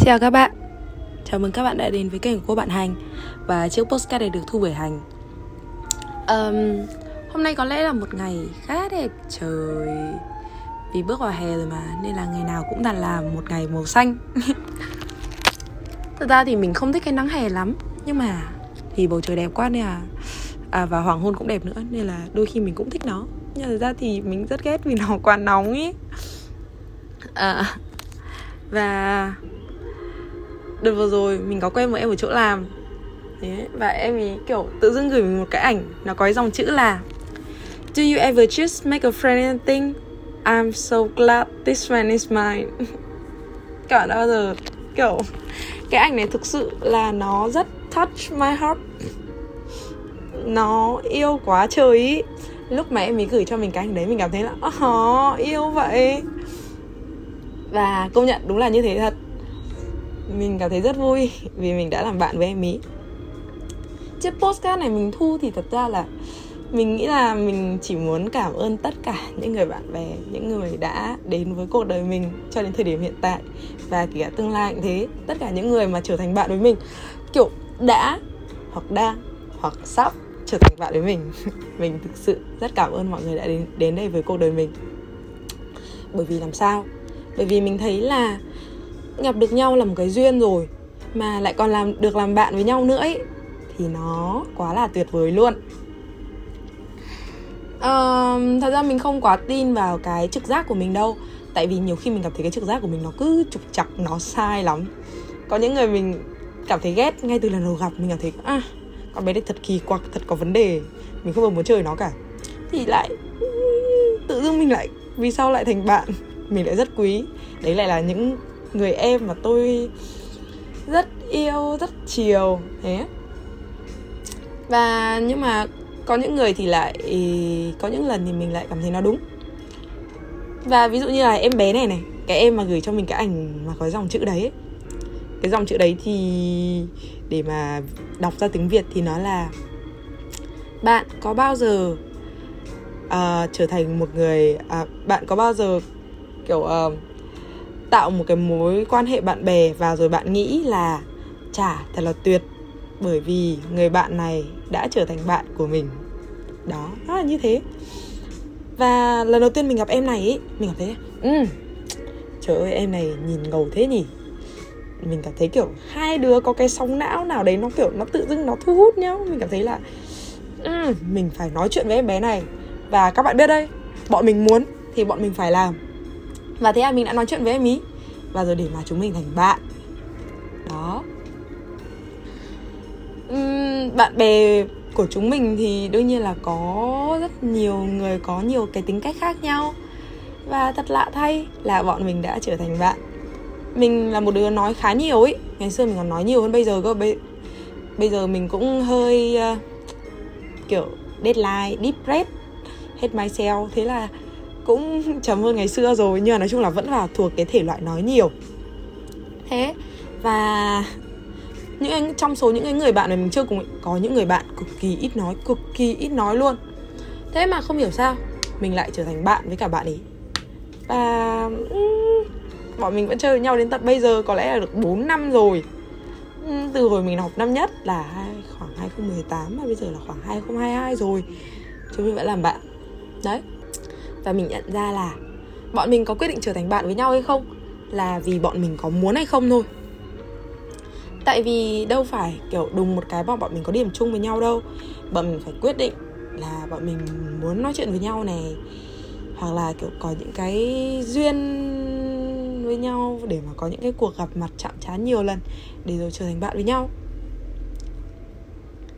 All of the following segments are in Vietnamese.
Xin chào các bạn. Chào mừng các bạn đã đến với kênh của cô bạn Hành Và chiếc postcard này được thu bởi Hành. Um, Hôm nay có lẽ là một ngày khá đẹp trời. Vì bước vào hè rồi mà Nên là ngày nào cũng toàn là một ngày màu xanh. Thật ra thì mình không thích cái nắng hè lắm Nhưng mà vì bầu trời đẹp quá nên là à, Và hoàng hôn cũng đẹp nữa Nên là đôi khi mình cũng thích nó. Nhưng thật ra thì mình rất ghét vì nó quá nóng ý. À, Và đợt vừa rồi mình có quen một em ở chỗ làm. Thế, và em ấy kiểu tự dưng gửi mình một cái ảnh nó có cái dòng chữ là Do you ever just make a friend and think I'm so glad this man is mine? Các bạn đã bao giờ kiểu Cái ảnh này thực sự là nó rất touch my heart. Nó yêu quá trời ý. Lúc mà em ấy gửi cho mình cái ảnh đấy mình cảm thấy là oh, yêu vậy. Và công nhận đúng là như thế thật mình cảm thấy rất vui vì mình đã làm bạn với em ý. Chiếc postcard này mình thu thì thật ra là mình nghĩ là mình chỉ muốn cảm ơn tất cả những người bạn bè, những người đã đến với cuộc đời mình cho đến thời điểm hiện tại và kể cả tương lai cũng thế. Tất cả những người mà trở thành bạn với mình, kiểu đã hoặc đang hoặc sắp trở thành bạn với mình. Mình thực sự rất cảm ơn mọi người đã đến đến đây với cuộc đời mình. Bởi vì làm sao? Bởi vì mình thấy là gặp được nhau là một cái duyên rồi mà lại còn làm được làm bạn với nhau nữa ấy thì nó quá là tuyệt vời luôn. Uh, thật ra mình không quá tin vào cái trực giác của mình đâu tại vì nhiều khi mình cảm thấy cái trực giác của mình nó cứ trục chặt nó sai lắm. Có những người mình cảm thấy ghét ngay từ lần đầu gặp mình cảm thấy à con bé này thật kỳ quặc thật có vấn đề mình không bao muốn chơi nó cả. Thì lại tự dưng mình lại vì sao lại thành bạn? Mình lại rất quý. Đấy lại là những người em mà tôi rất yêu rất chiều thế. Và nhưng mà có những người thì lại có những lần thì mình lại cảm thấy nó đúng. Và ví dụ như là em bé này này cái em mà gửi cho mình cái ảnh mà có dòng chữ đấy cái dòng chữ đấy thì để mà đọc ra tiếng việt thì nó là bạn có bao giờ uh, trở thành một người uh, bạn có bao giờ kiểu uh, tạo một cái mối quan hệ bạn bè và rồi bạn nghĩ là chả thật là tuyệt bởi vì người bạn này đã trở thành bạn của mình. Đó nó là như thế. Và lần đầu tiên mình gặp em này ý mình cảm thấy ừ trời ơi em này nhìn ngầu thế nhỉ. Mình cảm thấy kiểu hai đứa có cái sóng não nào đấy nó kiểu nó tự dưng nó thu hút nhau. Mình cảm thấy là ừ, mình phải nói chuyện với em bé này. Và các bạn biết đây bọn mình muốn thì bọn mình phải làm và thế là mình đã nói chuyện với em ý. Và rồi để mà chúng mình thành bạn. Đó. Uhm, bạn bè của chúng mình thì đương nhiên là có rất nhiều người có nhiều cái tính cách khác nhau. Và thật lạ thay là bọn mình đã trở thành bạn. Mình là một đứa nói khá nhiều ấy ngày xưa mình còn nói nhiều hơn bây giờ cơ. Bây, bây giờ mình cũng hơi uh, kiểu deadline deep breath, hết myself thế là cũng chấm hơn ngày xưa rồi, nhưng mà nói chung là vẫn là thuộc cái thể loại nói nhiều. Thế, và những anh, trong số những cái người bạn này mình chưa cùng, có những người bạn cực kỳ ít nói, cực kỳ ít nói luôn. Thế mà không hiểu sao, mình lại trở thành bạn với cả bạn ấy. Và bọn mình vẫn chơi với nhau đến tận bây giờ, có lẽ là được 4 năm rồi. Từ hồi mình học năm nhất là khoảng 2018 và bây giờ là khoảng 2022 rồi. Chúng mình vẫn làm bạn. Đấy và mình nhận ra là bọn mình có quyết định trở thành bạn với nhau hay không là vì bọn mình có muốn hay không thôi. Tại vì đâu phải kiểu đùng một cái mà bọn mình có điểm chung với nhau đâu. Bọn mình phải quyết định là bọn mình muốn nói chuyện với nhau này, hoặc là kiểu có những cái duyên với nhau để mà có những cái cuộc gặp mặt chạm trán nhiều lần để rồi trở thành bạn với nhau.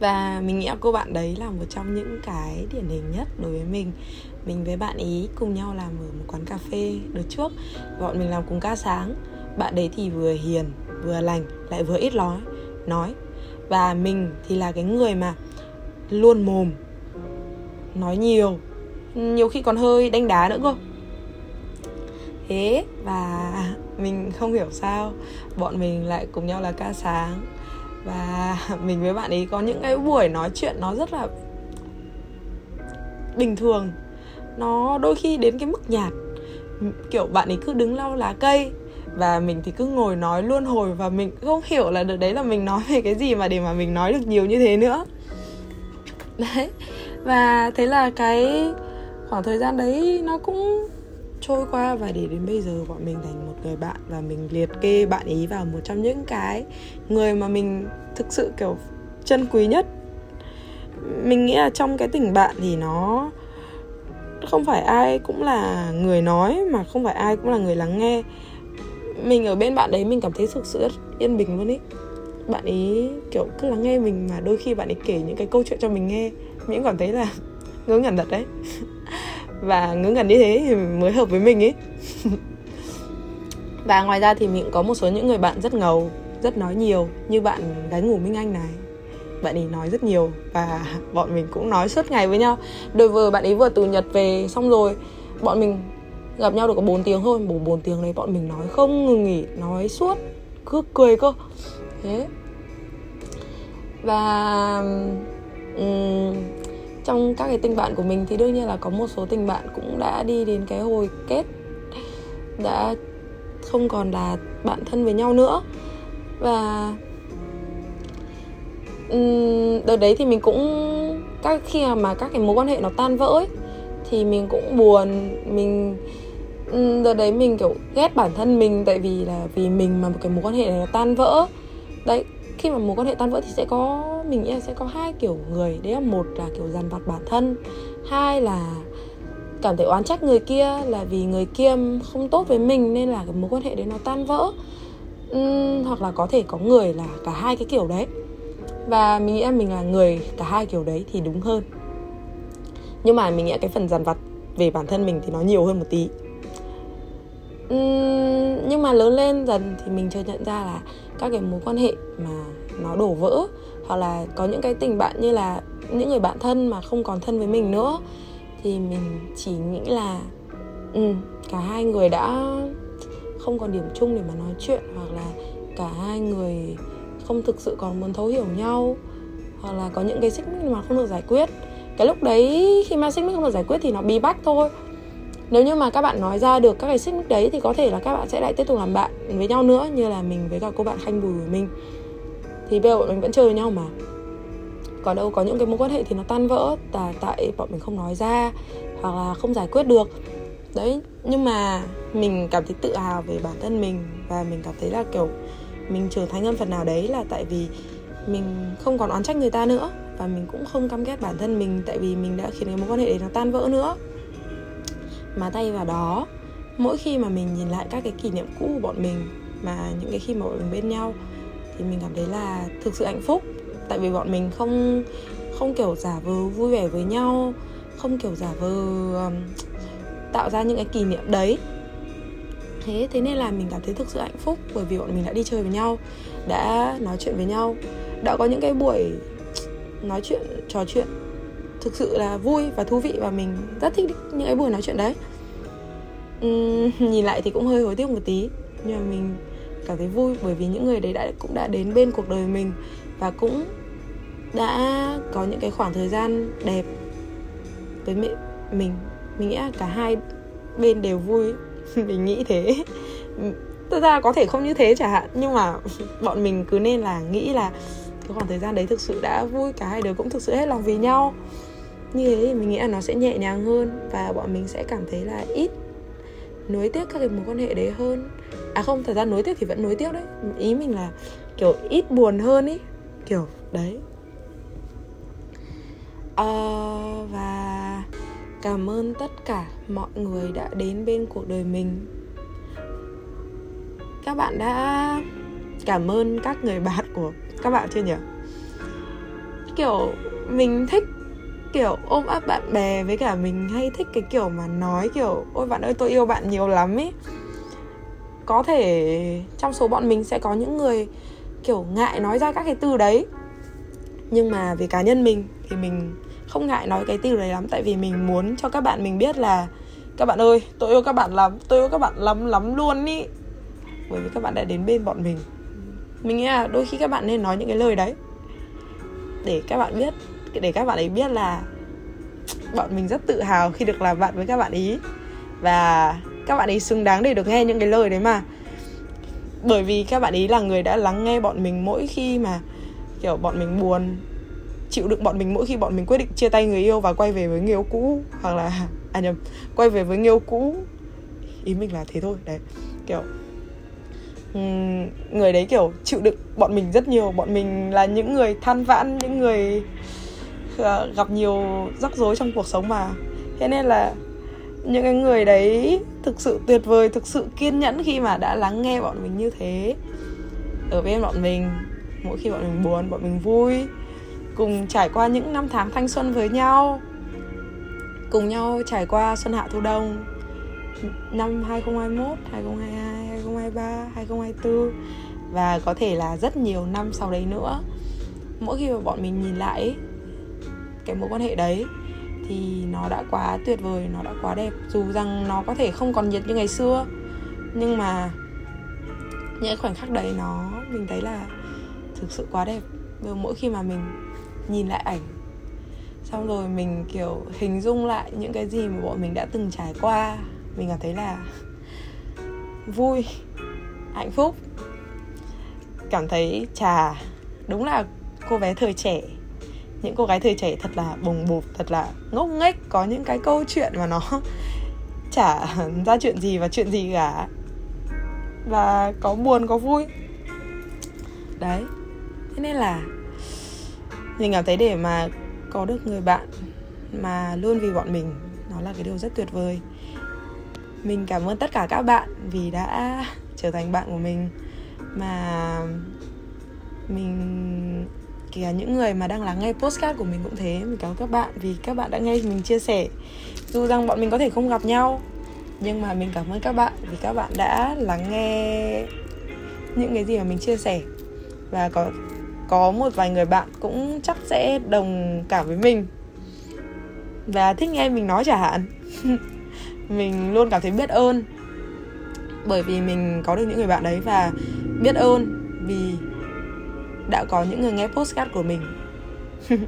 Và mình nghĩ cô bạn đấy là một trong những cái điển hình nhất đối với mình mình với bạn ý cùng nhau làm ở một quán cà phê đợt trước. Bọn mình làm cùng ca sáng. Bạn đấy thì vừa hiền, vừa lành, lại vừa ít nói nói. Và mình thì là cái người mà luôn mồm, nói nhiều nhiều khi còn hơi đánh đá nữa cơ. Thế và mình không hiểu sao bọn mình lại cùng nhau là ca sáng. Và mình với bạn ấy có những cái buổi nói chuyện nó rất là bình thường nó đôi khi đến cái mức nhạt. Kiểu bạn ấy cứ đứng lau lá cây và mình thì cứ ngồi nói luôn hồi và mình không hiểu là được đấy là mình nói về cái gì mà để mà mình nói được nhiều như thế nữa. Đấy. Và thế là cái khoảng thời gian đấy nó cũng trôi qua và để đến bây giờ bọn mình thành một người bạn và mình liệt kê bạn ý vào một trong những cái người mà mình thực sự kiểu chân quý nhất. Mình nghĩ là trong cái tình bạn thì nó không phải ai cũng là người nói, mà không phải ai cũng là người lắng nghe. Mình ở bên bạn đấy mình cảm thấy thực sự rất yên bình luôn ý. Bạn ấy kiểu cứ lắng nghe mình mà đôi khi bạn ấy kể những cái câu chuyện cho mình nghe mình cảm thấy là ngớ ngẩn thật đấy. Và ngớ ngẩn như thế thì mới hợp với mình ấy và ngoài ra thì mình cũng có một số những người bạn rất ngầu, rất nói nhiều, như bạn gái ngủ minh anh này bạn ấy nói rất nhiều và bọn mình cũng nói suốt ngày với nhau. Đôi vừa bạn ấy vừa từ nhật về xong rồi bọn mình gặp nhau được có 4 tiếng thôi. Bốn bốn tiếng đấy bọn mình nói không ngừng nghỉ nói suốt cứ cười cơ. Thế. Và um, trong các cái tình bạn của mình thì đương nhiên là có một số tình bạn cũng đã đi đến cái hồi kết đã không còn là bạn thân với nhau nữa. Và Ừ, đợt đấy thì mình cũng các khi mà các cái mối quan hệ nó tan vỡ ấy, thì mình cũng buồn. Mình ừ, đợt đấy mình kiểu ghét bản thân mình tại vì là vì mình mà một cái mối quan hệ này nó tan vỡ. Đấy khi mà mối quan hệ tan vỡ thì sẽ có mình nghĩ là sẽ có hai kiểu người. Đấy là một là kiểu dằn vặt bản thân hai là cảm thấy oán trách người kia là vì người kia không tốt với mình nên là cái mối quan hệ đấy nó tan vỡ. Uhm, hoặc là có thể có người là cả hai cái kiểu đấy và mình nghĩ là mình là người cả hai kiểu đấy thì đúng hơn. Nhưng mà mình nghĩ cái phần dằn vặt về bản thân mình thì nó nhiều hơn một tí. Uhm, nhưng mà lớn lên dần thì mình chợt nhận ra là các cái mối quan hệ mà nó đổ vỡ hoặc là có những cái tình bạn như là những người bạn thân mà không còn thân với mình nữa thì mình chỉ nghĩ là ừ, cả hai người đã không còn điểm chung để mà nói chuyện hoặc là cả hai người không thực sự còn muốn thấu hiểu nhau, hoặc là có những cái xích mích mà không được giải quyết. Cái lúc đấy, khi mà xích mích không được giải quyết thì nó bí bách thôi. Nếu như mà các bạn nói ra được các cái xích mích đấy thì có thể là các bạn sẽ lại tiếp tục làm bạn với nhau nữa, như là mình với cả cô bạn khanh bùi của mình. Thì bây giờ bọn mình vẫn chơi với nhau mà. Có đâu có những cái mối quan hệ thì nó tan vỡ là tại, bọn mình không nói ra, hoặc là không giải quyết được. Đấy, nhưng mà mình cảm thấy tự hào về bản thân mình, và mình cảm thấy là, kiểu mình trưởng thành hơn phần nào đấy là tại vì mình không còn oán trách người ta nữa và mình cũng không căm ghét bản thân mình tại vì mình đã khiến cái mối quan hệ đấy nó tan vỡ nữa. Mà tay vào đó mỗi khi mà mình nhìn lại các cái kỷ niệm cũ của bọn mình mà những cái khi mà bọn mình bên nhau thì mình cảm thấy là thực sự hạnh phúc. Tại vì bọn mình không không kiểu giả vờ vui vẻ với nhau không kiểu giả vờ um, tạo ra những cái kỷ niệm đấy thế thế nên là mình cảm thấy thực sự hạnh phúc bởi vì bọn mình đã đi chơi với nhau đã nói chuyện với nhau đã có những cái buổi nói chuyện trò chuyện thực sự là vui và thú vị và mình rất thích những cái buổi nói chuyện đấy. Uhm, nhìn lại thì cũng hơi hối tiếc một tí nhưng mà mình cảm thấy vui bởi vì những người đấy đã cũng đã đến bên cuộc đời mình và cũng đã có những cái khoảng thời gian đẹp với mẹ mình. Mình nghĩ là cả hai bên đều vui. mình nghĩ thế. Thực ra có thể không như thế chẳng hạn nhưng mà bọn mình cứ nên là nghĩ là cái khoảng thời gian đấy thực sự đã vui cả hai đứa cũng thực sự hết lòng vì nhau. Như thế thì mình nghĩ là nó sẽ nhẹ nhàng hơn và bọn mình sẽ cảm thấy là ít nối tiếc các cái mối quan hệ đấy hơn. À không thời gian nối tiếc thì vẫn nối tiếc đấy. Ý mình là kiểu ít buồn hơn ý kiểu đấy. Uh, và cảm ơn tất cả mọi người đã đến bên cuộc đời mình. Các bạn đã cảm ơn các người bạn của các bạn chưa nhỉ? Kiểu, mình thích, kiểu, ôm ấp bạn bè với cả mình hay thích cái kiểu mà nói kiểu, ôi bạn ơi, tôi yêu bạn nhiều lắm ý. Có thể trong số bọn mình sẽ có những người kiểu ngại nói ra các cái từ đấy. Nhưng mà về cá nhân mình thì mình không ngại nói cái từ đấy lắm tại vì mình muốn cho các bạn mình biết là các bạn ơi tôi yêu các bạn lắm tôi yêu các bạn lắm lắm luôn ý bởi vì các bạn đã đến bên bọn mình mình nghĩ là đôi khi các bạn nên nói những cái lời đấy để các bạn biết để các bạn ấy biết là bọn mình rất tự hào khi được làm bạn với các bạn ý và các bạn ấy xứng đáng để được nghe những cái lời đấy mà bởi vì các bạn ý là người đã lắng nghe bọn mình mỗi khi mà kiểu bọn mình buồn chịu đựng bọn mình mỗi khi bọn mình quyết định chia tay người yêu và quay về với người yêu cũ, hoặc là à nhầm, quay về với người yêu cũ. Ý mình là thế thôi, đấy. Kiểu người đấy kiểu chịu đựng bọn mình rất nhiều. Bọn mình là những người than vãn, những người ờ, gặp nhiều rắc rối trong cuộc sống mà. Thế nên là những cái người đấy thực sự tuyệt vời, thực sự kiên nhẫn khi mà đã lắng nghe bọn mình như thế. Ở bên bọn mình, mỗi khi bọn mình buồn, bọn mình vui cùng trải qua những năm tháng thanh xuân với nhau cùng nhau trải qua xuân hạ thu đông năm 2021, 2022, 2023, 2024 và có thể là rất nhiều năm sau đấy nữa. Mỗi khi mà bọn mình nhìn lại cái mối quan hệ đấy thì nó đã quá tuyệt vời, nó đã quá đẹp. Dù rằng nó có thể không còn nhiệt như ngày xưa nhưng mà những khoảnh khắc đấy nó mình thấy là thực sự quá đẹp. Và mỗi khi mà mình nhìn lại ảnh. Xong rồi mình, kiểu, hình dung lại những cái gì mà bọn mình đã từng trải qua. Mình cảm thấy là vui, hạnh phúc. Cảm thấy trà đúng là cô bé thời trẻ. Những cô gái thời trẻ thật là bồng bột, thật là ngốc nghếch, có những cái câu chuyện mà nó chả ra chuyện gì và chuyện gì cả. Và có buồn, có vui. Đấy, thế nên là mình cảm thấy để mà có được người bạn mà luôn vì bọn mình, nó là cái điều rất tuyệt vời. Mình cảm ơn tất cả các bạn vì đã trở thành bạn của mình. Mà mình, kể cả những người mà đang lắng nghe postcard của mình cũng thế. Mình cảm ơn các bạn vì các bạn đã nghe mình chia sẻ. Dù rằng bọn mình có thể không gặp nhau, nhưng mà mình cảm ơn các bạn vì các bạn đã lắng nghe những cái gì mà mình chia sẻ. Và có có một vài người bạn cũng chắc sẽ đồng cảm với mình. Và thích nghe mình nói chả hạn. Mình luôn cảm thấy biết ơn. Bởi vì mình có được những người bạn đấy và biết ơn vì đã có những người nghe postcard của mình.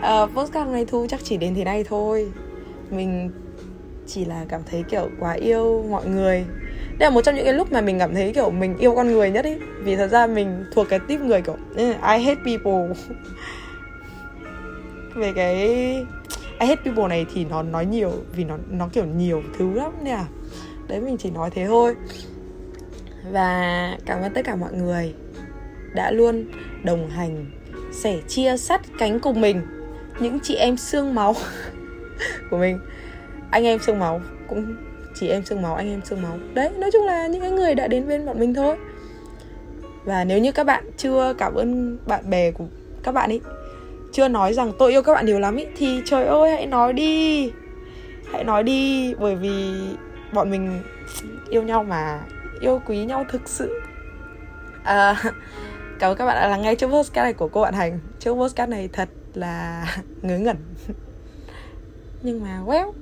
Ờ, uh, postcard này thu chắc chỉ đến thế này thôi. Mình chỉ là cảm thấy kiểu quá yêu mọi người đây là một trong những cái lúc mà mình cảm thấy, kiểu, mình yêu con người nhất ý. Vì thật ra mình thuộc cái tiếp người, kiểu I hate people. Về cái I hate people này thì nó nói nhiều, vì nó nó, kiểu, nhiều thứ lắm nè. Đấy, mình chỉ nói thế thôi. Và cảm ơn tất cả mọi người đã luôn đồng hành, sẻ chia sắt cánh cùng mình, những chị em xương máu của mình. Anh em xương máu cũng chị em xương máu anh em xương máu. Đấy nói chung là những cái người đã đến bên bọn mình thôi. Và nếu như các bạn chưa cảm ơn bạn bè của các bạn ấy chưa nói rằng tôi yêu các bạn nhiều lắm ý thì trời ơi hãy nói đi. Hãy nói đi bởi vì bọn mình yêu nhau mà yêu quý nhau thực sự. À, cảm ơn các bạn đã lắng nghe chiếc postcard này của cô bạn hành. Chiếc postcard này thật là ngớ ngẩn. Nhưng mà well.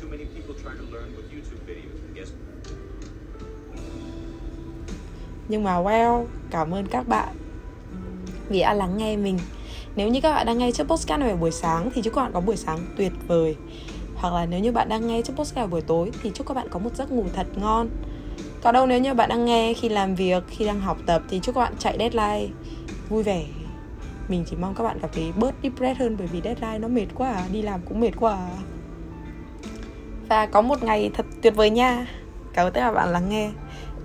Too many people try to learn with YouTube videos. And guess nhưng mà wow cảm ơn các bạn. Vì đã lắng nghe mình. Nếu như các bạn đang nghe chiếc podcast này vào buổi sáng thì chúc các bạn có buổi sáng tuyệt vời. Hoặc là nếu như bạn đang nghe chiếc podcast vào buổi tối thì chúc các bạn có một giấc ngủ thật ngon. Còn đâu, nếu như bạn đang nghe khi làm việc, khi đang học tập thì chúc các bạn chạy deadline vui vẻ mình chỉ mong các bạn cảm thấy bớt depressed hơn bởi vì deadline nó mệt quá à. đi làm cũng mệt quá à. và có một ngày thật tuyệt vời nha. Cảm ơn tất cả các bạn lắng nghe.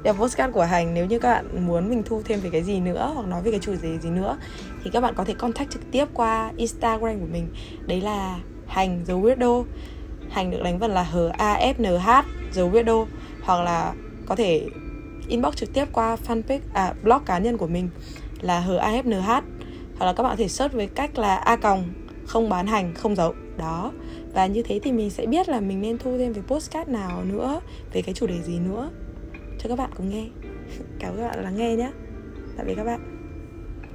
Đây là postcard của Hành. Nếu như các bạn muốn mình thu thêm về cái gì nữa Hoặc nói về cái chủ đề gì nữa, Thì các bạn có thể contact trực tiếp qua Instagram của mình. Đấy là Hành The Weirdo. Hành được đánh vần là H-A-F-N-H The Weirdo. Hoặc là có thể inbox trực tiếp qua fanpage à blog cá nhân của mình là HAFNH hoặc là các bạn có thể search với cách là a còng, không bán hành, không dấu đó. Và như thế thì mình sẽ biết là mình nên thu thêm về postcard nào nữa, về cái chủ đề gì nữa. Cho các bạn cùng nghe. Cảm ơn các bạn lắng nghe nhé tạm biệt các bạn.